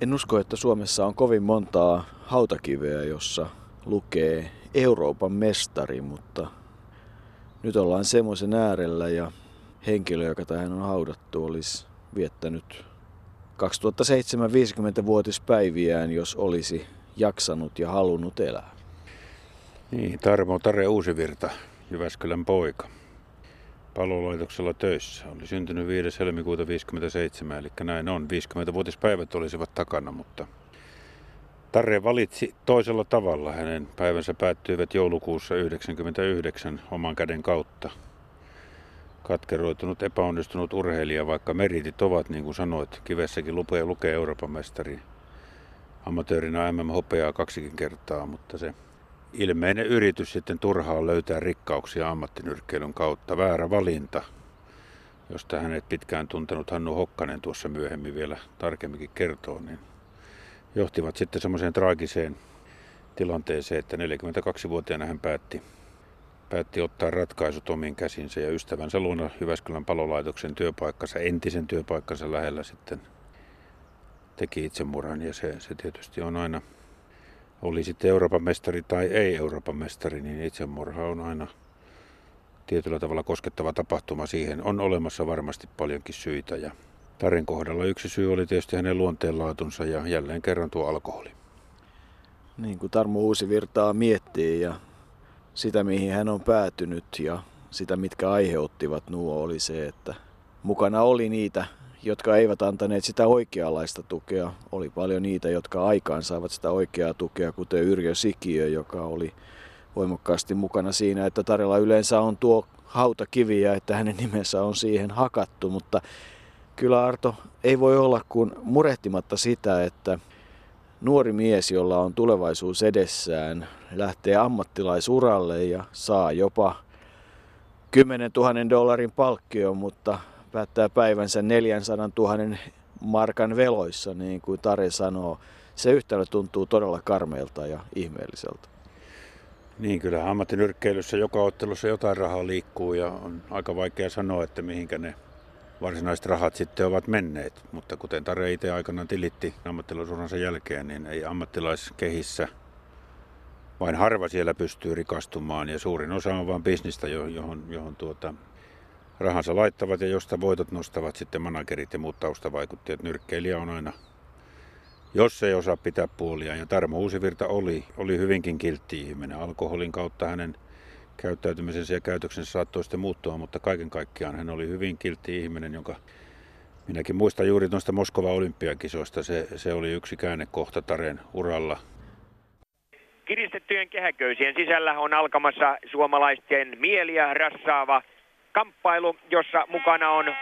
En usko, että Suomessa on kovin montaa hautakiveä, jossa lukee Euroopan mestari, mutta nyt ollaan semmoisen äärellä ja henkilö, joka tähän on haudattu, olisi viettänyt 2007 50-vuotispäiviään, jos olisi jaksanut ja halunnut elää. Niin, Tarmo Tare Uusivirta, Jyväskylän poika. Palolaitoksella töissä. Oli syntynyt 5. helmikuuta 57, eli näin on. 50-vuotispäivät olisivat takana, mutta Tarre valitsi toisella tavalla. Hänen päivänsä päättyivät joulukuussa 99 oman käden kautta. Katkeroitunut, epäonnistunut urheilija, vaikka meritit ovat, niin kuin sanoit, kivessäkin lupee lukee Euroopan mestari. Amatöörinä MM hopeaa kaksikin kertaa, mutta se ilmeinen yritys sitten turhaan löytää rikkauksia ammattinyrkkeilyn kautta. Väärä valinta, josta hänet pitkään tuntenut Hannu Hokkanen tuossa myöhemmin vielä tarkemminkin kertoo, niin johtivat sitten semmoiseen traagiseen tilanteeseen, että 42-vuotiaana hän päätti, päätti ottaa ratkaisut omiin käsinsä ja ystävänsä luona Jyväskylän palolaitoksen työpaikkansa, entisen työpaikkansa lähellä sitten teki itsemurhan ja se, se tietysti on aina, oli sitten Euroopan mestari tai ei Euroopan mestari, niin itsemurha on aina tietyllä tavalla koskettava tapahtuma. Siihen on olemassa varmasti paljonkin syitä ja Tarin kohdalla yksi syy oli tietysti hänen luonteenlaatunsa ja jälleen kerran tuo alkoholi. Niin kuin Tarmo Uusivirtaa miettii ja sitä mihin hän on päätynyt ja sitä mitkä aiheuttivat nuo oli se, että mukana oli niitä, jotka eivät antaneet sitä oikeanlaista tukea. Oli paljon niitä, jotka aikaan saivat sitä oikeaa tukea, kuten Yrjö Sikiö, joka oli voimakkaasti mukana siinä, että Tarilla yleensä on tuo hautakivi ja että hänen nimensä on siihen hakattu, mutta kyllä Arto ei voi olla kuin murehtimatta sitä, että nuori mies, jolla on tulevaisuus edessään, lähtee ammattilaisuralle ja saa jopa 10 000 dollarin palkkio, mutta päättää päivänsä 400 000 markan veloissa, niin kuin Tare sanoo. Se yhtälö tuntuu todella karmeelta ja ihmeelliseltä. Niin, kyllä ammattinyrkkeilyssä joka ottelussa jotain rahaa liikkuu ja on aika vaikea sanoa, että mihinkä ne varsinaiset rahat sitten ovat menneet. Mutta kuten Tare itse aikanaan tilitti ammattilaisuransa jälkeen, niin ei ammattilaiskehissä vain harva siellä pystyy rikastumaan ja suurin osa on vain bisnistä, johon, johon tuota, rahansa laittavat ja josta voitot nostavat sitten managerit ja muut taustavaikuttajat. Nyrkkeilijä on aina, jos ei osaa pitää puolia. Ja Tarmo Uusivirta oli, oli hyvinkin kiltti ihminen. Alkoholin kautta hänen käyttäytymisensä ja käytöksensä saattoi sitten muuttua, mutta kaiken kaikkiaan hän oli hyvin kiltti ihminen, jonka minäkin muistan juuri noista Moskovan olympiakisoista. Se, se oli yksi käännekohta Taren uralla. Kiristettyjen kehäköysien sisällä on alkamassa suomalaisten mieliä rassaava kamppailu, jossa mukana on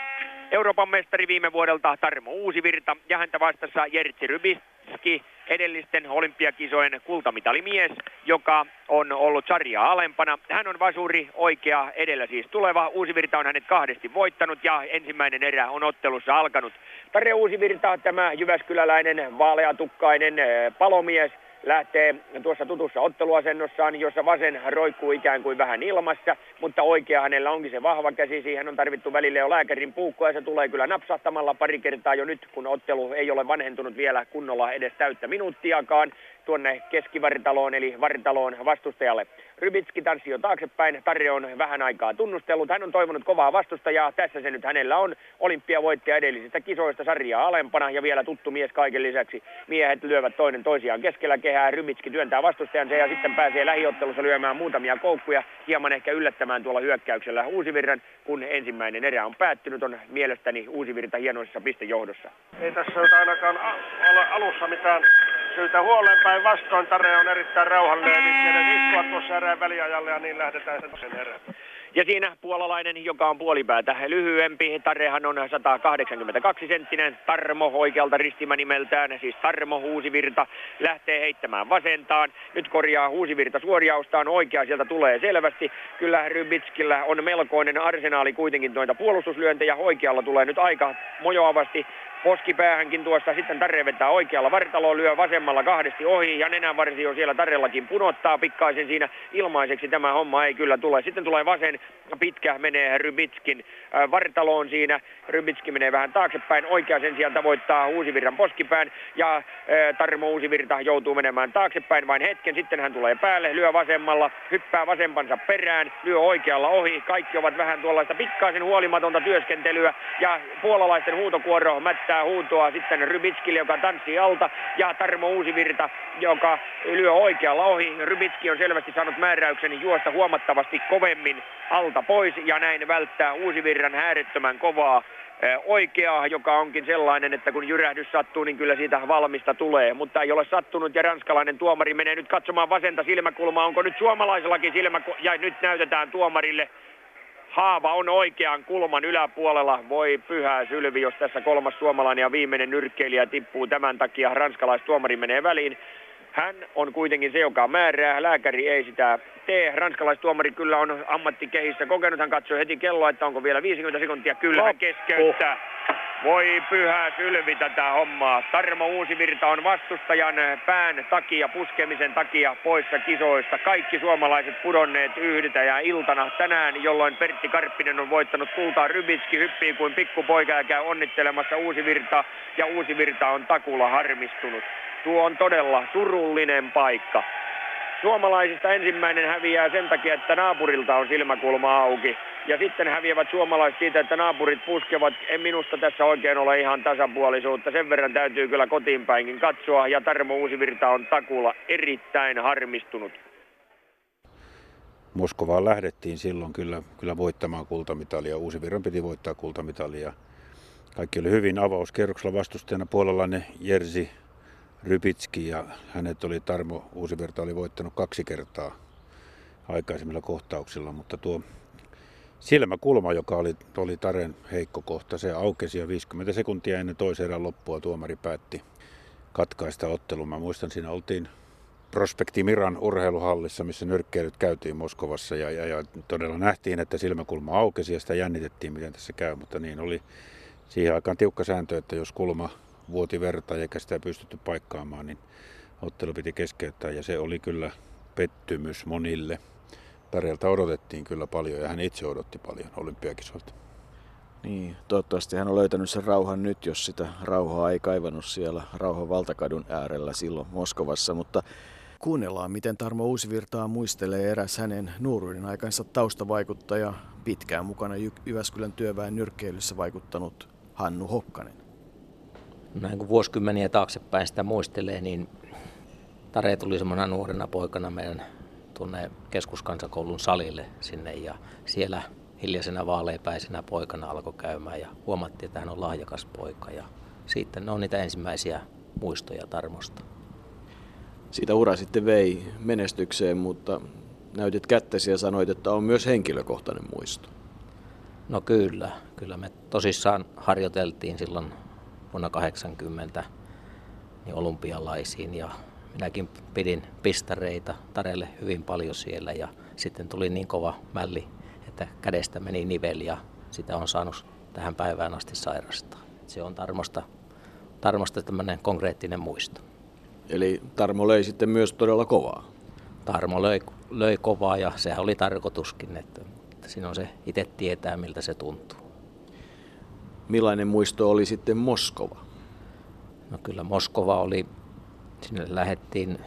Euroopan mestari viime vuodelta Tarmo Uusivirta ja häntä vastassa Jertsi Rybitski, edellisten olympiakisojen kultamitalimies, joka on ollut sarjaa alempana. Hän on vasuri oikea edellä siis tuleva. Uusivirta on hänet kahdesti voittanut ja ensimmäinen erä on ottelussa alkanut. Tarja Uusivirta, tämä Jyväskyläläinen vaaleatukkainen eh, palomies, lähtee tuossa tutussa otteluasennossaan, jossa vasen roikkuu ikään kuin vähän ilmassa, mutta oikea hänellä onkin se vahva käsi. Siihen on tarvittu välille jo lääkärin puukkoa ja se tulee kyllä napsahtamalla pari kertaa jo nyt, kun ottelu ei ole vanhentunut vielä kunnolla edes täyttä minuuttiakaan tuonne keskivartaloon eli vartaloon vastustajalle. Rybitski tanssi jo taaksepäin, Tarre on vähän aikaa tunnustellut, hän on toivonut kovaa vastustajaa, tässä se nyt hänellä on, olympiavoittaja edellisistä kisoista sarjaa alempana ja vielä tuttu mies kaiken lisäksi. Miehet lyövät toinen toisiaan keskellä kehää, Rybitski työntää vastustajansa ja sitten pääsee lähiottelussa lyömään muutamia koukkuja, hieman ehkä yllättämään tuolla hyökkäyksellä Uusivirran, kun ensimmäinen erä on päättynyt, on mielestäni Uusivirta hienoisessa pistejohdossa. Ei tässä ole ainakaan ole alussa mitään syytä huoleen päinvastoin. Tare on erittäin rauhallinen, niin istua tuossa erään väliajalle ja niin lähdetään sen erään. Ja siinä puolalainen, joka on puolipäätä lyhyempi. Tarehan on 182 senttinen. Tarmo oikealta ristimä nimeltään, siis Tarmo Huusivirta, lähtee heittämään vasentaan. Nyt korjaa Huusivirta suoriaustaan. Oikea sieltä tulee selvästi. Kyllä Rybitskillä on melkoinen arsenaali kuitenkin noita puolustuslyöntejä. Oikealla tulee nyt aika mojoavasti poskipäähänkin tuosta. Sitten Tarre vetää oikealla vartaloon, lyö vasemmalla kahdesti ohi ja nenänvarsi on siellä Tarrellakin punottaa pikkaisen siinä ilmaiseksi. Tämä homma ei kyllä tule. Sitten tulee vasen pitkä, menee Rybitskin äh, vartaloon siinä. Rybitski menee vähän taaksepäin. Oikea sen sijaan tavoittaa Uusivirran poskipään ja äh, Tarmo Uusivirta joutuu menemään taaksepäin vain hetken. Sitten hän tulee päälle, lyö vasemmalla, hyppää vasempansa perään, lyö oikealla ohi. Kaikki ovat vähän tuollaista pikkaisen huolimatonta työskentelyä ja puolalaisten huutokuoro mättää huutoa sitten Rybitskille, joka tanssii alta ja Tarmo Uusivirta, joka lyö oikealla ohi. Rybitski on selvästi saanut määräyksen juosta huomattavasti kovemmin alta pois ja näin välttää Uusivirran äärettömän kovaa oikeaa, joka onkin sellainen, että kun jyrähdys sattuu, niin kyllä siitä valmista tulee. Mutta ei ole sattunut ja ranskalainen tuomari menee nyt katsomaan vasenta silmäkulmaa. Onko nyt suomalaisellakin silmä... Ja nyt näytetään tuomarille. Haava on oikean kulman yläpuolella. Voi pyhää sylvi, jos tässä kolmas suomalainen ja viimeinen nyrkkeilijä tippuu tämän takia. Ranskalaistuomari menee väliin. Hän on kuitenkin se, joka määrää. Lääkäri ei sitä tee. Ranskalaistuomari kyllä on ammattikehissä kokenut. Hän katsoo heti kelloa, että onko vielä 50 sekuntia. Kyllä hän keskeyttää. Voi pyhä sylvi tätä hommaa. Tarmo Uusivirta on vastustajan pään takia, puskemisen takia poissa kisoista. Kaikki suomalaiset pudonneet yhdeltä ja iltana tänään, jolloin Pertti Karppinen on voittanut kultaa. Rybitski hyppii kuin pikkupoika ja käy onnittelemassa Uusivirta ja Uusivirta on takulla harmistunut. Tuo on todella surullinen paikka. Suomalaisista ensimmäinen häviää sen takia, että naapurilta on silmäkulma auki. Ja sitten häviävät suomalaiset siitä, että naapurit puskevat. En minusta tässä oikein ole ihan tasapuolisuutta. Sen verran täytyy kyllä kotiin päinkin katsoa. Ja Tarmo Uusivirta on takulla erittäin harmistunut. Moskovaan lähdettiin silloin kyllä, kyllä voittamaan kultamitalia. Uusivirran piti voittaa kultamitalia. Kaikki oli hyvin avauskierroksella vastustajana puolalainen Jersi Rypitski ja hänet oli Tarmo Uusivirta oli voittanut kaksi kertaa aikaisemmilla kohtauksilla, mutta tuo silmäkulma, joka oli, oli Taren heikko kohta, se aukesi ja 50 sekuntia ennen toisen erän loppua tuomari päätti katkaista ottelun. Mä muistan, siinä oltiin Prospekti Miran urheiluhallissa, missä nyrkkeilyt käytiin Moskovassa ja, ja, ja todella nähtiin, että silmäkulma aukesi ja sitä jännitettiin, miten tässä käy, mutta niin oli siihen aikaan tiukka sääntö, että jos kulma vuoti verta eikä sitä pystytty paikkaamaan, niin ottelu piti keskeyttää ja se oli kyllä pettymys monille. Tarjalta odotettiin kyllä paljon ja hän itse odotti paljon olympiakisoilta. Niin, toivottavasti hän on löytänyt sen rauhan nyt, jos sitä rauhaa ei kaivannut siellä rauhan valtakadun äärellä silloin Moskovassa, mutta kuunnellaan, miten Tarmo Uusivirtaa muistelee eräs hänen nuoruuden aikansa taustavaikuttaja, pitkään mukana Jyväskylän työväen nyrkkeilyssä vaikuttanut Hannu Hokkanen. Näin kun vuosikymmeniä taaksepäin sitä muistelee, niin Tare tuli semmoina nuorena poikana meidän tuonne keskuskansakoulun salille sinne ja siellä hiljaisena vaaleepäisenä poikana alkoi käymään ja huomattiin, että hän on lahjakas poika ja sitten ne on niitä ensimmäisiä muistoja Tarmosta. Siitä ura sitten vei menestykseen, mutta näytit kättäsi ja sanoit, että on myös henkilökohtainen muisto. No kyllä, kyllä me tosissaan harjoiteltiin silloin vuonna 80 niin olympialaisiin ja minäkin pidin pistareita Tarelle hyvin paljon siellä ja sitten tuli niin kova mälli, että kädestä meni nivel ja sitä on saanut tähän päivään asti sairastaa. Se on Tarmosta, Tarmosta tämmöinen konkreettinen muisto. Eli Tarmo löi sitten myös todella kovaa? Tarmo löi, löi kovaa ja sehän oli tarkoituskin, että, että siinä on se itse tietää miltä se tuntuu. Millainen muisto oli sitten Moskova? No kyllä Moskova oli Sinne lähettiin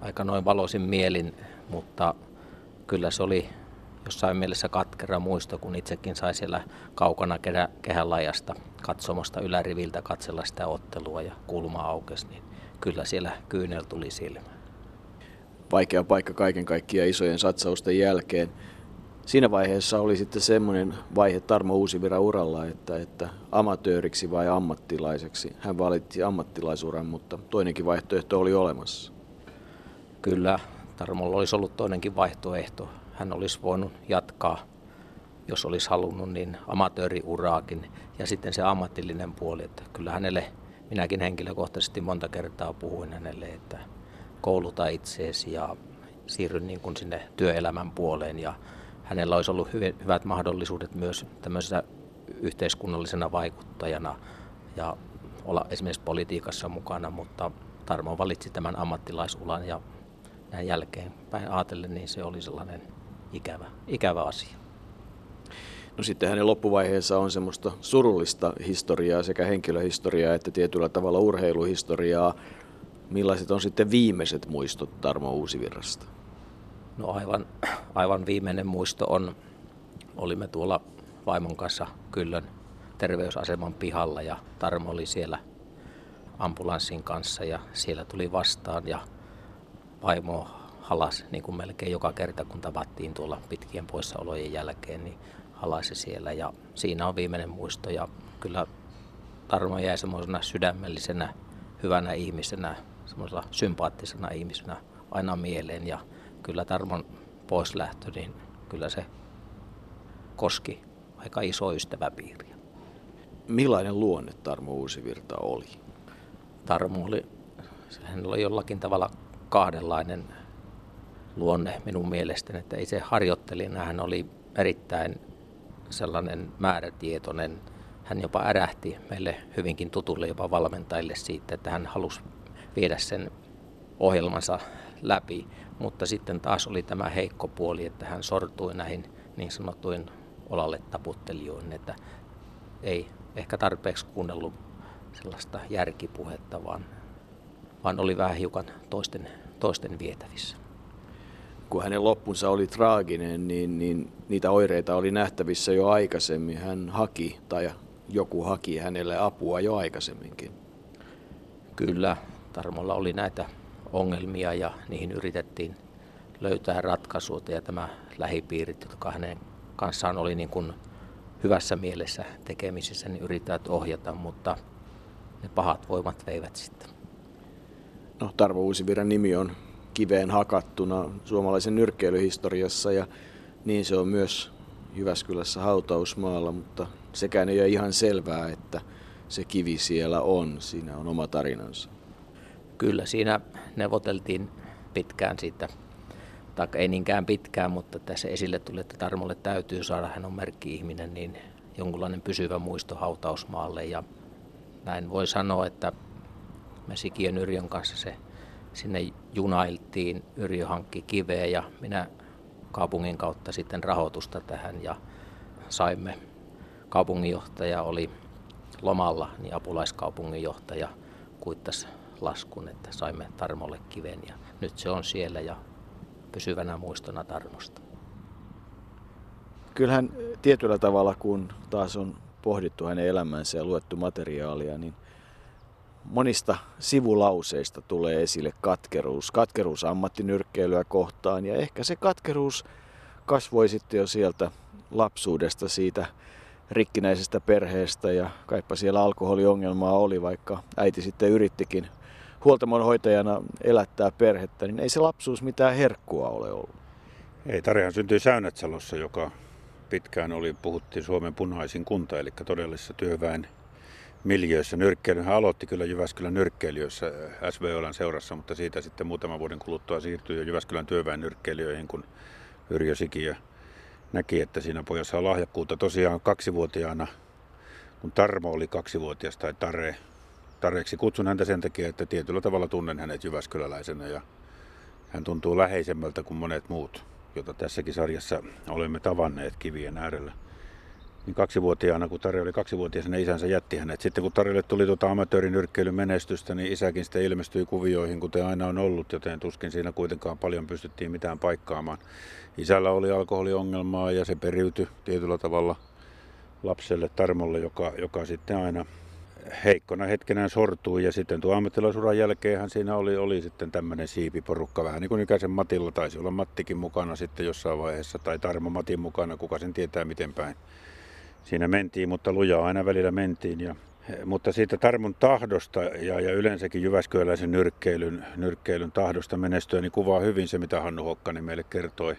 aika noin valoisin mielin, mutta kyllä se oli jossain mielessä katkera muisto, kun itsekin sai siellä kaukana kehä, kehänlajasta katsomasta yläriviltä katsella sitä ottelua ja kulma aukesi, niin kyllä siellä kyynel tuli silmään. Vaikea paikka kaiken kaikkiaan isojen satsausten jälkeen siinä vaiheessa oli sitten semmoinen vaihe Tarmo Uusivira uralla, että, että amatööriksi vai ammattilaiseksi. Hän valitti ammattilaisuran, mutta toinenkin vaihtoehto oli olemassa. Kyllä, Tarmolla olisi ollut toinenkin vaihtoehto. Hän olisi voinut jatkaa, jos olisi halunnut, niin amatööriuraakin. Ja sitten se ammatillinen puoli, että kyllä hänelle, minäkin henkilökohtaisesti monta kertaa puhuin hänelle, että kouluta itseesi ja siirry niin kuin sinne työelämän puoleen ja hänellä olisi ollut hyvät mahdollisuudet myös tämmöisenä yhteiskunnallisena vaikuttajana ja olla esimerkiksi politiikassa mukana, mutta Tarmo valitsi tämän ammattilaisulan ja näin jälkeenpäin ajatellen, niin se oli sellainen ikävä, ikävä asia. No sitten hänen loppuvaiheessa on semmoista surullista historiaa, sekä henkilöhistoriaa että tietyllä tavalla urheiluhistoriaa. Millaiset on sitten viimeiset muistot Tarmo Uusivirrasta? No aivan, aivan viimeinen muisto on, olimme tuolla vaimon kanssa Kyllön terveysaseman pihalla ja Tarmo oli siellä ambulanssin kanssa ja siellä tuli vastaan ja vaimo halas niin kuin melkein joka kerta kun tavattiin tuolla pitkien poissaolojen jälkeen, niin halasi siellä. Ja siinä on viimeinen muisto ja kyllä Tarmo jäi semmoisena sydämellisenä, hyvänä ihmisenä, semmoisella sympaattisena ihmisenä aina mieleen. Ja kyllä Tarmon poislähtö, niin kyllä se koski aika iso ystäväpiiriä. Millainen luonne Tarmo Uusivirta oli? Tarmo oli, hän oli jollakin tavalla kahdenlainen luonne minun mielestäni, että itse harjoittelijana hän oli erittäin sellainen määrätietoinen. Hän jopa ärähti meille hyvinkin tutulle jopa valmentajille siitä, että hän halusi viedä sen ohjelmansa läpi, mutta sitten taas oli tämä heikko puoli, että hän sortui näihin niin sanottuin olalle taputtelijoihin, että ei ehkä tarpeeksi kuunnellut sellaista järkipuhetta, vaan, vaan oli vähän hiukan toisten, toisten vietävissä. Kun hänen loppunsa oli traaginen, niin, niin niitä oireita oli nähtävissä jo aikaisemmin. Hän haki tai joku haki hänelle apua jo aikaisemminkin. Kyllä, Tarmolla oli näitä ongelmia ja niihin yritettiin löytää ratkaisua ja tämä lähipiirit, jotka hänen kanssaan oli niin kuin hyvässä mielessä tekemisissä, niin yrittävät ohjata, mutta ne pahat voimat veivät sitten. No, Tarvo Uusiviran nimi on kiveen hakattuna suomalaisen nyrkkeilyhistoriassa ja niin se on myös Jyväskylässä hautausmaalla, mutta sekään ei ole ihan selvää, että se kivi siellä on. Siinä on oma tarinansa. Kyllä, siinä neuvoteltiin pitkään siitä, tai ei niinkään pitkään, mutta tässä esille tuli, että Tarmolle täytyy saada, hän on merkki-ihminen, niin jonkunlainen pysyvä muisto hautausmaalle. Ja näin voi sanoa, että me Sikiön Yrjön kanssa se sinne junailtiin, Yrjö hankki kiveä ja minä kaupungin kautta sitten rahoitusta tähän ja saimme, kaupunginjohtaja oli lomalla, niin apulaiskaupunginjohtaja kuittasi laskun, että saimme Tarmolle kiven ja nyt se on siellä ja pysyvänä muistona Tarmosta. Kyllähän tietyllä tavalla, kun taas on pohdittu hänen elämänsä ja luettu materiaalia, niin monista sivulauseista tulee esille katkeruus. Katkeruus ammattinyrkkeilyä kohtaan ja ehkä se katkeruus kasvoi sitten jo sieltä lapsuudesta siitä rikkinäisestä perheestä ja kaipa siellä alkoholiongelmaa oli, vaikka äiti sitten yrittikin huoltamon hoitajana elättää perhettä, niin ei se lapsuus mitään herkkua ole ollut. Ei, Tarjahan syntyi Säynätsalossa, joka pitkään oli, puhuttiin Suomen punaisin kunta, eli todellisessa työväen miljöissä. Nyrkkeilyhän aloitti kyllä Jyväskylän nyrkkeilijöissä äh, SVOLan seurassa, mutta siitä sitten muutaman vuoden kuluttua siirtyi jo Jyväskylän työväen nyrkkeilijöihin, kun Yrjö Sikiö näki, että siinä pojassa on lahjakkuutta. Tosiaan kaksivuotiaana, kun Tarmo oli kaksivuotias tai Tare, Tareksi kutsun häntä sen takia, että tietyllä tavalla tunnen hänet Jyväskyläläisenä ja hän tuntuu läheisemmältä kuin monet muut, joita tässäkin sarjassa olemme tavanneet kivien äärellä niin kaksivuotiaana, kun Tari oli kaksivuotias, niin isänsä jätti hänet. Sitten kun Tarille tuli tuota amatöörinyrkkeilyn menestystä, niin isäkin sitten ilmestyi kuvioihin, kuten aina on ollut, joten tuskin siinä kuitenkaan paljon pystyttiin mitään paikkaamaan. Isällä oli alkoholiongelmaa ja se periytyi tietyllä tavalla lapselle Tarmolle, joka, joka sitten aina heikkona hetkenään sortui ja sitten tuo ammattilaisuran jälkeen siinä oli, oli sitten tämmöinen siipiporukka, vähän niin kuin ikäisen Matilla taisi olla Mattikin mukana sitten jossain vaiheessa tai Tarmo Matin mukana, kuka sen tietää miten päin siinä mentiin, mutta lujaa aina välillä mentiin. Ja, mutta siitä Tarmon tahdosta ja, ja yleensäkin Jyväskyläläisen nyrkkeilyn, nyrkkeilyn tahdosta menestyä, niin kuvaa hyvin se, mitä Hannu Hokkanen meille kertoi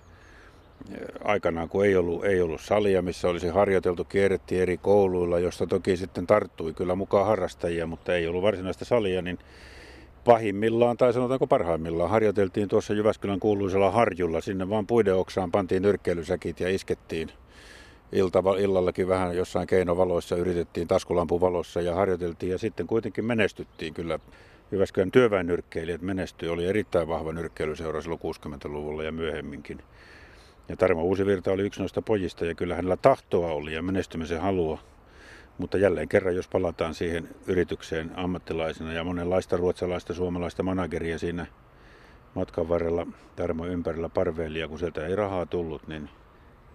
aikanaan, kun ei ollut, ei ollut salia, missä olisi harjoiteltu, kierrettiin eri kouluilla, josta toki sitten tarttui kyllä mukaan harrastajia, mutta ei ollut varsinaista salia, niin pahimmillaan tai sanotaanko parhaimmillaan harjoiteltiin tuossa Jyväskylän kuuluisella harjulla. Sinne vaan puiden oksaan pantiin nyrkkeilysäkit ja iskettiin ilta, illallakin vähän jossain keinovaloissa yritettiin taskulampun valossa ja harjoiteltiin ja sitten kuitenkin menestyttiin kyllä. Jyväskylän työväennyrkkeilijät menestyi, oli erittäin vahva nyrkkeilyseura silloin 60-luvulla ja myöhemminkin. Ja Tarmo Uusivirta oli yksi noista pojista ja kyllä hänellä tahtoa oli ja menestymisen halua. Mutta jälleen kerran, jos palataan siihen yritykseen ammattilaisena ja monenlaista ruotsalaista, suomalaista manageria siinä matkan varrella Tarmo ympärillä parveili ja kun sieltä ei rahaa tullut, niin,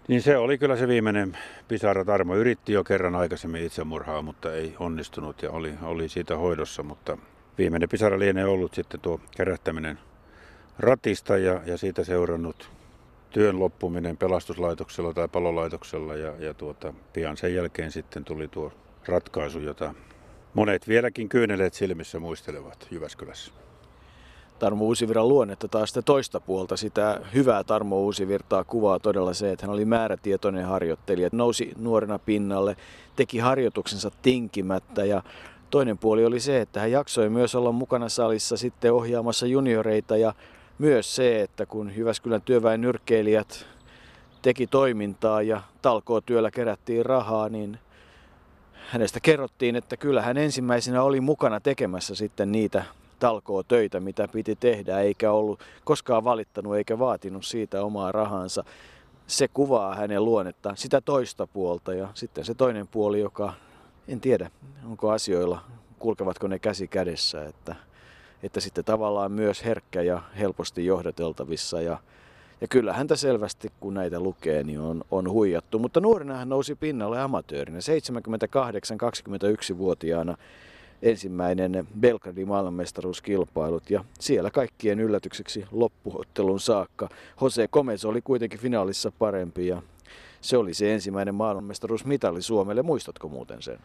niin se oli kyllä se viimeinen pisara. Tarmo yritti jo kerran aikaisemmin itsemurhaa, mutta ei onnistunut ja oli, oli siitä hoidossa, mutta viimeinen pisara lienee ollut sitten tuo kerättäminen ratista ja, ja siitä seurannut työn loppuminen pelastuslaitoksella tai palolaitoksella ja, ja tuota, pian sen jälkeen sitten tuli tuo ratkaisu, jota monet vieläkin kyyneleet silmissä muistelevat Jyväskylässä. Tarmo Uusiviran luonnetta taas sitä toista puolta. Sitä hyvää Tarmo Uusivirtaa kuvaa todella se, että hän oli määrätietoinen harjoittelija. Nousi nuorena pinnalle, teki harjoituksensa tinkimättä ja toinen puoli oli se, että hän jaksoi myös olla mukana salissa sitten ohjaamassa junioreita ja myös se, että kun Jyväskylän työväen nyrkkeilijät teki toimintaa ja talkoo työllä kerättiin rahaa, niin hänestä kerrottiin, että kyllä hän ensimmäisenä oli mukana tekemässä sitten niitä talkoo töitä, mitä piti tehdä, eikä ollut koskaan valittanut eikä vaatinut siitä omaa rahansa. Se kuvaa hänen luonnettaan, sitä toista puolta ja sitten se toinen puoli, joka en tiedä, onko asioilla, kulkevatko ne käsi kädessä, että että sitten tavallaan myös herkkä ja helposti johdateltavissa. Ja, ja kyllä häntä selvästi, kun näitä lukee, niin on, on huijattu. Mutta nuorena hän nousi pinnalle amatöörinä. 78-21-vuotiaana ensimmäinen Belgradin maailmanmestaruuskilpailut ja siellä kaikkien yllätykseksi loppuottelun saakka. Jose Gomez oli kuitenkin finaalissa parempi ja se oli se ensimmäinen maailmanmestaruusmitali Suomelle. Muistatko muuten sen?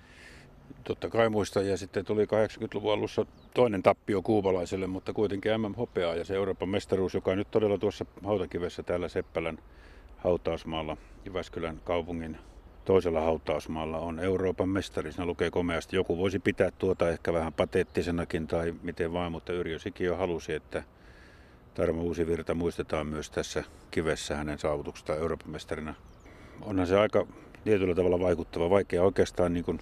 Totta kai muista ja sitten tuli 80-luvun alussa toinen tappio kuubalaiselle, mutta kuitenkin MM-hopeaa ja se Euroopan mestaruus, joka nyt todella tuossa hautakivessä täällä Seppälän hautausmaalla Jyväskylän kaupungin toisella hautausmaalla on Euroopan mestari. Siinä lukee komeasti. Joku voisi pitää tuota ehkä vähän pateettisenakin tai miten vaan, mutta Yrjö Sikio halusi, että Tarmo Uusivirta muistetaan myös tässä kivessä hänen saavutuksestaan Euroopan mestarina. Onhan se aika tietyllä tavalla vaikuttava, vaikea oikeastaan niin kuin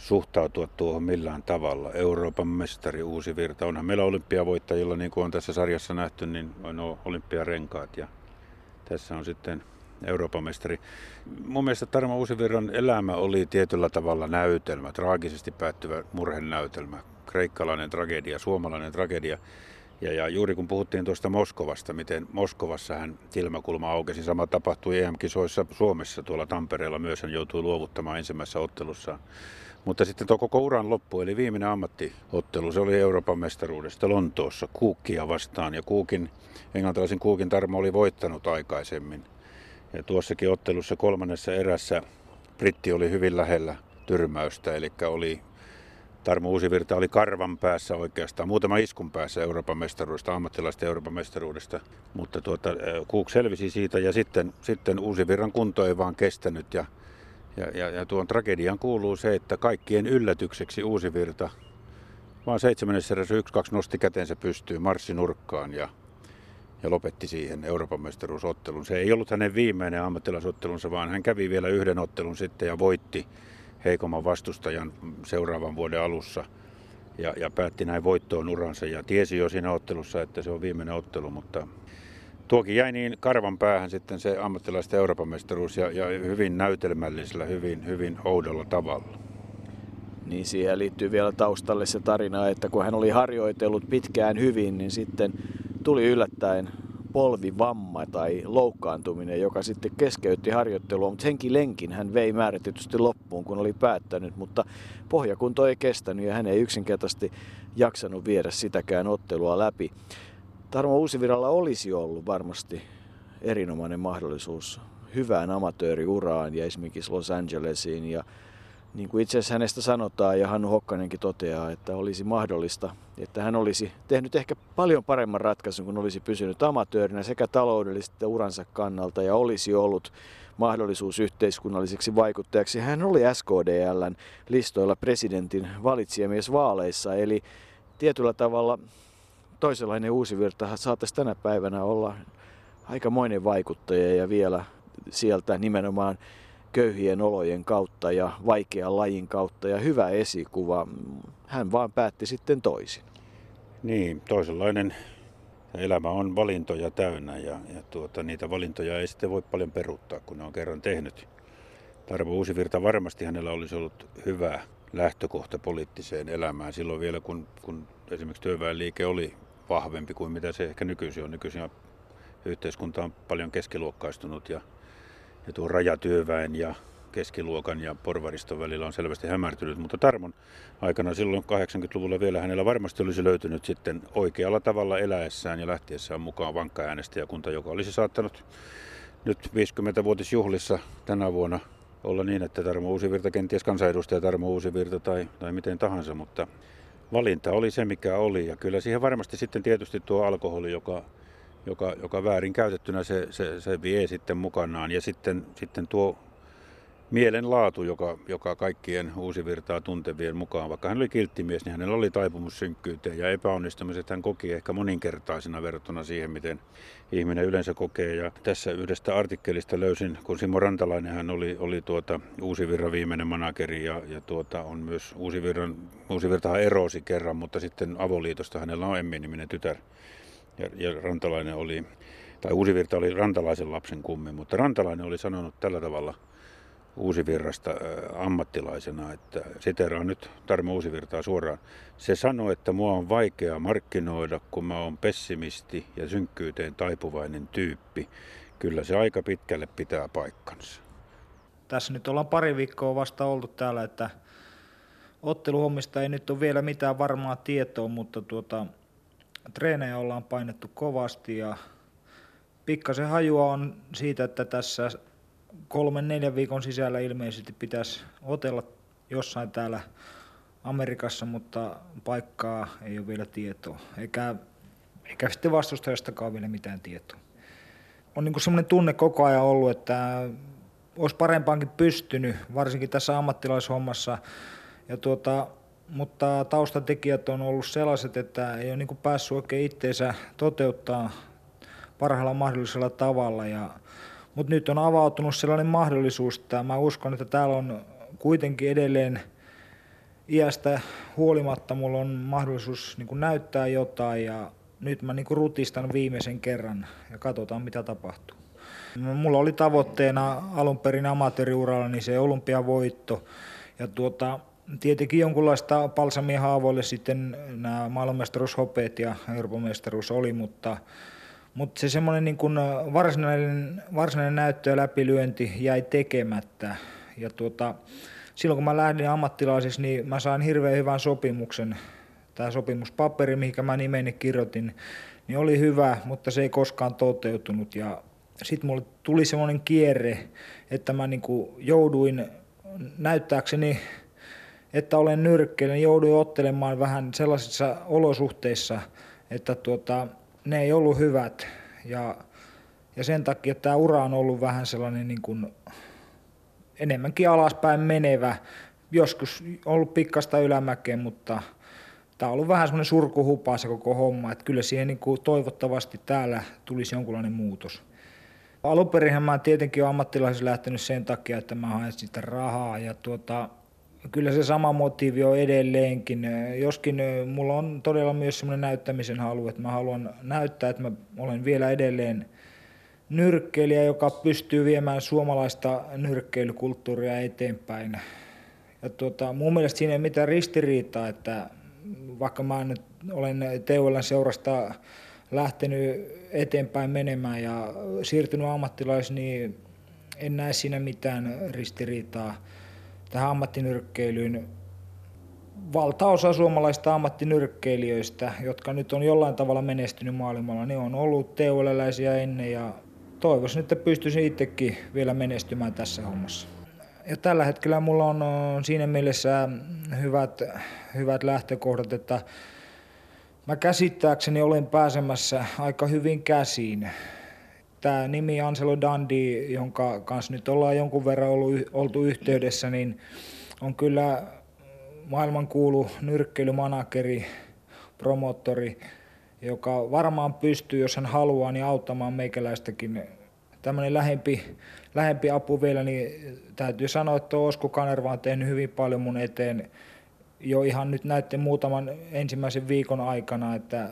suhtautua tuohon millään tavalla. Euroopan mestari Uusi Virta. Onhan meillä olympiavoittajilla, niin kuin on tässä sarjassa nähty, niin on olympiarenkaat ja tässä on sitten Euroopan mestari. Mun mielestä Tarmo Uusivirran elämä oli tietyllä tavalla näytelmä, traagisesti päättyvä murhenäytelmä. Kreikkalainen tragedia, suomalainen tragedia. Ja, ja juuri kun puhuttiin tuosta Moskovasta, miten Moskovassa hän silmäkulma aukesi, sama tapahtui EM-kisoissa Suomessa tuolla Tampereella myös, hän joutui luovuttamaan ensimmäisessä ottelussa. Mutta sitten tuo koko uran loppu, eli viimeinen ammattiottelu, se oli Euroopan mestaruudesta Lontoossa Kuukkia vastaan. Ja Kuukin, englantilaisen Kuukin Tarmo oli voittanut aikaisemmin. Ja tuossakin ottelussa kolmannessa erässä Britti oli hyvin lähellä tyrmäystä, eli oli Tarmo Uusivirta oli karvan päässä oikeastaan, muutama iskun päässä Euroopan mestaruudesta, ammattilaisten Euroopan mestaruudesta, mutta tuota, Kuuk selvisi siitä ja sitten, sitten Uusivirran kunto ei vaan kestänyt ja ja, ja, ja tuon tragedian kuuluu se, että kaikkien yllätykseksi uusi virta vaan seitsemännessä erässä nosti kätensä pystyy marssinurkkaan ja, ja lopetti siihen Euroopan mestaruusottelun. Se ei ollut hänen viimeinen ammattilaisottelunsa, vaan hän kävi vielä yhden ottelun sitten ja voitti heikomman vastustajan seuraavan vuoden alussa ja, ja päätti näin voittoon uransa ja tiesi jo siinä ottelussa, että se on viimeinen ottelu, mutta tuokin jäi niin karvan päähän sitten se ammattilaisten Euroopan mestaruus ja, ja hyvin näytelmällisellä, hyvin, hyvin oudolla tavalla. Niin siihen liittyy vielä taustalle se tarina, että kun hän oli harjoitellut pitkään hyvin, niin sitten tuli yllättäen polvivamma tai loukkaantuminen, joka sitten keskeytti harjoittelua, mutta henkilenkin hän vei määrätysti loppuun, kun oli päättänyt, mutta pohjakunto ei kestänyt ja hän ei yksinkertaisesti jaksanut viedä sitäkään ottelua läpi. Tarmo Uusiviralla olisi ollut varmasti erinomainen mahdollisuus hyvään amatööriuraan ja esimerkiksi Los Angelesiin. Ja niin kuin itse asiassa hänestä sanotaan ja Hannu Hokkanenkin toteaa, että olisi mahdollista, että hän olisi tehnyt ehkä paljon paremman ratkaisun, kun olisi pysynyt amatöörinä sekä taloudellisesti että uransa kannalta ja olisi ollut mahdollisuus yhteiskunnalliseksi vaikuttajaksi. Hän oli SKDLn listoilla presidentin valitsijamiesvaaleissa, eli tietyllä tavalla toisenlainen uusi virta saattaisi tänä päivänä olla aikamoinen vaikuttaja ja vielä sieltä nimenomaan köyhien olojen kautta ja vaikean lajin kautta ja hyvä esikuva. Hän vaan päätti sitten toisin. Niin, toisenlainen elämä on valintoja täynnä ja, ja tuota, niitä valintoja ei sitten voi paljon peruuttaa, kun ne on kerran tehnyt. Tarvo Uusivirta varmasti hänellä olisi ollut hyvä lähtökohta poliittiseen elämään silloin vielä, kun, kun esimerkiksi työväenliike oli vahvempi kuin mitä se ehkä nykyisin on. Nykyisin yhteiskunta on paljon keskiluokkaistunut ja, ja tuo rajatyöväen ja keskiluokan ja porvariston välillä on selvästi hämärtynyt, mutta Tarmon aikana silloin 80-luvulla vielä hänellä varmasti olisi löytynyt sitten oikealla tavalla eläessään ja lähtiessään mukaan vankka äänestäjäkunta, joka olisi saattanut nyt 50-vuotisjuhlissa tänä vuonna olla niin, että Tarmo Uusivirta, kenties kansanedustaja Tarmo Uusivirta tai, tai miten tahansa, mutta valinta oli se, mikä oli. Ja kyllä siihen varmasti sitten tietysti tuo alkoholi, joka, joka, joka väärin käytettynä se, se, se vie sitten mukanaan. Ja sitten, sitten tuo mielenlaatu, joka, joka kaikkien uusivirtaa tuntevien mukaan, vaikka hän oli kilttimies, niin hänellä oli taipumus synkkyyteen ja epäonnistumiset hän koki ehkä moninkertaisena verrattuna siihen, miten ihminen yleensä kokee. Ja tässä yhdestä artikkelista löysin, kun Simo Rantalainen hän oli, oli tuota Uusivirran viimeinen manageri ja, ja tuota, on myös Uusivirran, Uusivirtahan erosi kerran, mutta sitten avoliitosta hänellä on Emmi-niminen tytär. Ja, ja Rantalainen oli, tai Uusivirta oli Rantalaisen lapsen kummi, mutta Rantalainen oli sanonut tällä tavalla – Uusivirrasta ammattilaisena, että siteraan nyt Tarmo Uusivirtaa suoraan. Se sanoi, että mua on vaikea markkinoida, kun mä oon pessimisti ja synkkyyteen taipuvainen tyyppi. Kyllä se aika pitkälle pitää paikkansa. Tässä nyt ollaan pari viikkoa vasta oltu täällä, että otteluhommista ei nyt ole vielä mitään varmaa tietoa, mutta tuota, treenejä ollaan painettu kovasti ja pikkasen hajua on siitä, että tässä kolmen neljän viikon sisällä ilmeisesti pitäisi otella jossain täällä Amerikassa, mutta paikkaa ei ole vielä tietoa, eikä, eikä sitten vastustajastakaan vielä mitään tietoa. On niin semmoinen tunne koko ajan ollut, että olisi parempaankin pystynyt, varsinkin tässä ammattilaishommassa, ja tuota, mutta taustatekijät on ollut sellaiset, että ei ole niin päässyt oikein itseensä toteuttaa parhaalla mahdollisella tavalla, ja mutta nyt on avautunut sellainen mahdollisuus, että mä uskon, että täällä on kuitenkin edelleen iästä huolimatta mulla on mahdollisuus niin näyttää jotain ja nyt mä niin rutistan viimeisen kerran ja katsotaan mitä tapahtuu. Mulla oli tavoitteena alun perin amatööriuralla niin se olympiavoitto ja tuota, tietenkin jonkunlaista palsamia haavoille sitten nämä maailmanmestaruushopeet ja Euroopan mestaruus oli, mutta mutta se semmoinen niin kun varsinainen, varsinainen näyttö ja läpilyönti jäi tekemättä. Ja tuota, silloin kun mä lähdin ammattilaisiksi, niin mä sain hirveän hyvän sopimuksen. Tämä sopimuspaperi, mihin mä nimeni kirjoitin, niin oli hyvä, mutta se ei koskaan toteutunut. Ja sitten mulle tuli semmoinen kierre, että mä niin jouduin näyttääkseni, että olen nyrkkeilijä, niin jouduin ottelemaan vähän sellaisissa olosuhteissa, että tuota, ne ei ollut hyvät ja, ja sen takia tämä ura on ollut vähän sellainen niin kuin enemmänkin alaspäin menevä. Joskus ollut pikkasta ylämäkeen, mutta tämä on ollut vähän semmoinen surkuhupa se koko homma, että kyllä siihen niin kuin toivottavasti täällä tulisi jonkunlainen muutos. Alun mä tietenkin olen ammattilaisessa lähtenyt sen takia, että mä haen sitä rahaa ja tuota, kyllä se sama motiivi on edelleenkin. Joskin mulla on todella myös semmoinen näyttämisen halu, että mä haluan näyttää, että mä olen vielä edelleen nyrkkeilijä, joka pystyy viemään suomalaista nyrkkeilykulttuuria eteenpäin. Ja tuota, mun mielestä siinä ei ole mitään ristiriitaa, että vaikka mä nyt olen TULn seurasta lähtenyt eteenpäin menemään ja siirtynyt ammattilais, niin en näe siinä mitään ristiriitaa tähän ammattinyrkkeilyyn. Valtaosa suomalaista ammattinyrkkeilijöistä, jotka nyt on jollain tavalla menestynyt maailmalla, ne on ollut teuleläisiä ennen ja toivoisin, että pystyisin itsekin vielä menestymään tässä hommassa. Ja tällä hetkellä mulla on siinä mielessä hyvät, hyvät lähtökohdat, että mä käsittääkseni olen pääsemässä aika hyvin käsiin tämä nimi Anselo Dandi, jonka kanssa nyt ollaan jonkun verran ollut, oltu yhteydessä, niin on kyllä maailmankuulu nyrkkeilymanakeri, promottori, joka varmaan pystyy, jos hän haluaa, niin auttamaan meikäläistäkin. Tämmöinen lähempi, lähempi apu vielä, niin täytyy sanoa, että Osku Kanerva on tehnyt hyvin paljon mun eteen jo ihan nyt näiden muutaman ensimmäisen viikon aikana, että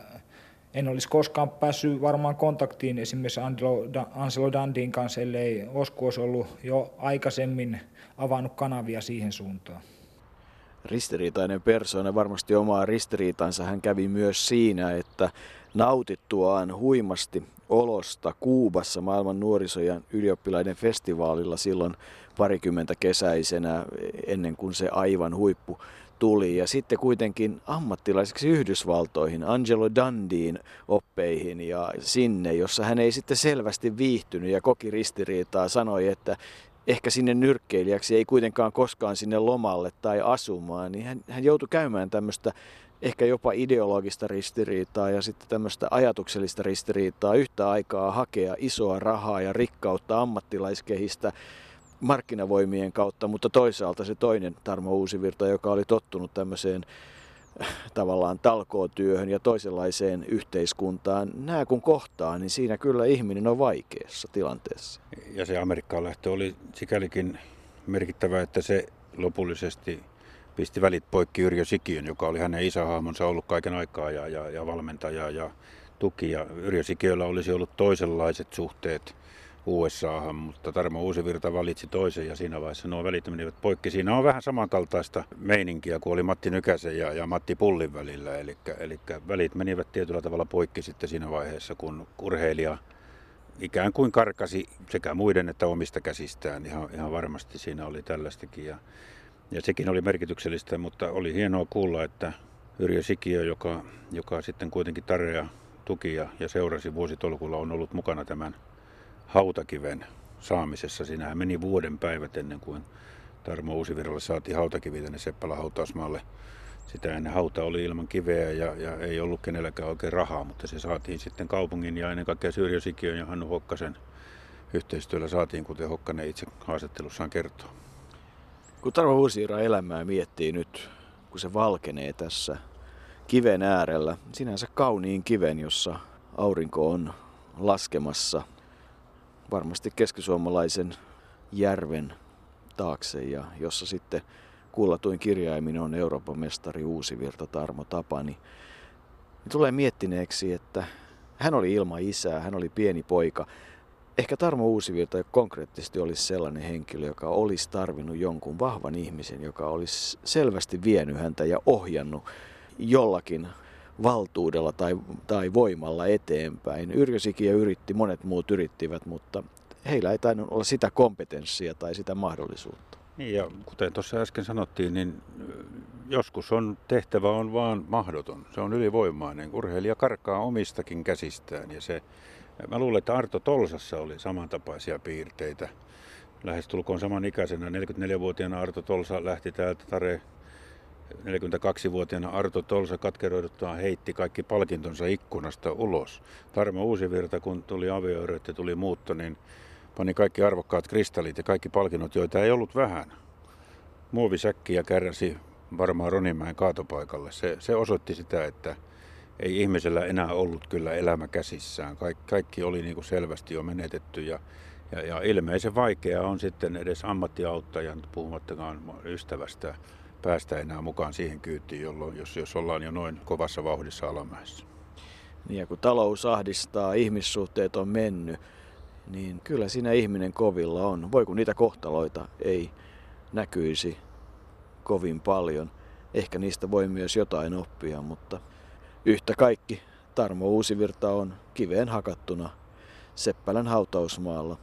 en olisi koskaan päässyt varmaan kontaktiin esimerkiksi Angelo, Angelo Dandin kanssa, ellei Osku olisi ollut jo aikaisemmin avannut kanavia siihen suuntaan. Ristiriitainen persoona, varmasti omaa ristiriitansa hän kävi myös siinä, että nautittuaan huimasti olosta Kuubassa maailman nuorisojan ylioppilaiden festivaalilla silloin parikymmentä kesäisenä ennen kuin se aivan huippu tuli. Ja sitten kuitenkin ammattilaiseksi Yhdysvaltoihin, Angelo Dundeen oppeihin ja sinne, jossa hän ei sitten selvästi viihtynyt ja koki ristiriitaa, sanoi, että ehkä sinne nyrkkeilijäksi ei kuitenkaan koskaan sinne lomalle tai asumaan, niin hän, hän joutui käymään tämmöistä ehkä jopa ideologista ristiriitaa ja sitten tämmöistä ajatuksellista ristiriitaa yhtä aikaa hakea isoa rahaa ja rikkautta ammattilaiskehistä markkinavoimien kautta, mutta toisaalta se toinen Tarmo Uusivirta, joka oli tottunut tämmöiseen äh, tavallaan talkootyöhön ja toisenlaiseen yhteiskuntaan, nämä kun kohtaa, niin siinä kyllä ihminen on vaikeassa tilanteessa. Ja se Amerikkaan lähtö oli sikälikin merkittävä, että se lopullisesti pisti välit poikki Yrjö Sikiön, joka oli hänen isähahmonsa ollut kaiken aikaa ja, ja, ja valmentaja ja tuki. Ja Yrjö Sikiöllä olisi ollut toisenlaiset suhteet USAhan, mutta Tarmo Uusivirta valitsi toisen ja siinä vaiheessa nuo välit menivät poikki. Siinä on vähän samankaltaista meininkiä kuin oli Matti Nykäsen ja, ja Matti Pullin välillä, eli, eli välit menivät tietyllä tavalla poikki sitten siinä vaiheessa, kun urheilija ikään kuin karkasi sekä muiden että omista käsistään. Ihan, ihan varmasti siinä oli tällaistakin ja, ja sekin oli merkityksellistä, mutta oli hienoa kuulla, että Yrjö Sikiö, joka, joka sitten kuitenkin Tarea tuki ja, ja seurasi vuositolkulla, on ollut mukana tämän hautakiven saamisessa. Siinähän meni vuoden päivät ennen kuin Tarmo Uusivirralle saatiin hautakivi tänne Seppälä hautausmaalle. Sitä ennen hauta oli ilman kiveä ja, ja ei ollut kenelläkään oikein rahaa, mutta se saatiin sitten kaupungin ja ennen kaikkea Syrjö Sikiön ja Hannu Hokkasen yhteistyöllä saatiin, kuten Hokkanen itse haastattelussaan kertoo. Kun Tarvo Uusiira elämää miettii nyt, kun se valkenee tässä kiven äärellä, sinänsä kauniin kiven, jossa aurinko on laskemassa – varmasti keskisuomalaisen järven taakse ja jossa sitten kuullatuin kirjaimin on Euroopan mestari Uusivirta Tarmo Tapani. Niin tulee miettineeksi, että hän oli ilma isää, hän oli pieni poika. Ehkä Tarmo Uusivirta konkreettisesti olisi sellainen henkilö, joka olisi tarvinnut jonkun vahvan ihmisen, joka olisi selvästi vienyt häntä ja ohjannut jollakin valtuudella tai, tai voimalla eteenpäin. Ja yritti, monet muut yrittivät, mutta heillä ei tainnut olla sitä kompetenssia tai sitä mahdollisuutta. Niin ja kuten tuossa äsken sanottiin, niin joskus on tehtävä on vaan mahdoton. Se on ylivoimainen. Urheilija karkaa omistakin käsistään ja se, mä luulen, että Arto Tolsassa oli samantapaisia piirteitä. Lähestulkoon samanikäisenä 44-vuotiaana Arto Tolsa lähti täältä Tare 42-vuotiaana Arto Tolsa katkeroiduttaan heitti kaikki palkintonsa ikkunasta ulos. Tarmo Uusivirta, kun tuli avioerot ja tuli muutto, niin pani kaikki arvokkaat kristallit ja kaikki palkinnot, joita ei ollut vähän. Muovisäkki ja kärräsi varmaan Ronimäen kaatopaikalle. Se, se osoitti sitä, että ei ihmisellä enää ollut kyllä elämä käsissään. Kaik, kaikki oli niin kuin selvästi jo menetetty ja, ja, ja ilmeisen vaikeaa on sitten edes ammattiauttajan, puhumattakaan ystävästä, päästä enää mukaan siihen kyytiin, jolloin, jos, jos ollaan jo noin kovassa vauhdissa alamäessä. Niin ja kun talous ahdistaa, ihmissuhteet on mennyt, niin kyllä siinä ihminen kovilla on. Voi kun niitä kohtaloita ei näkyisi kovin paljon. Ehkä niistä voi myös jotain oppia, mutta yhtä kaikki Tarmo Uusivirta on kiveen hakattuna Seppälän hautausmaalla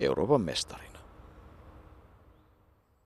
Euroopan mestari.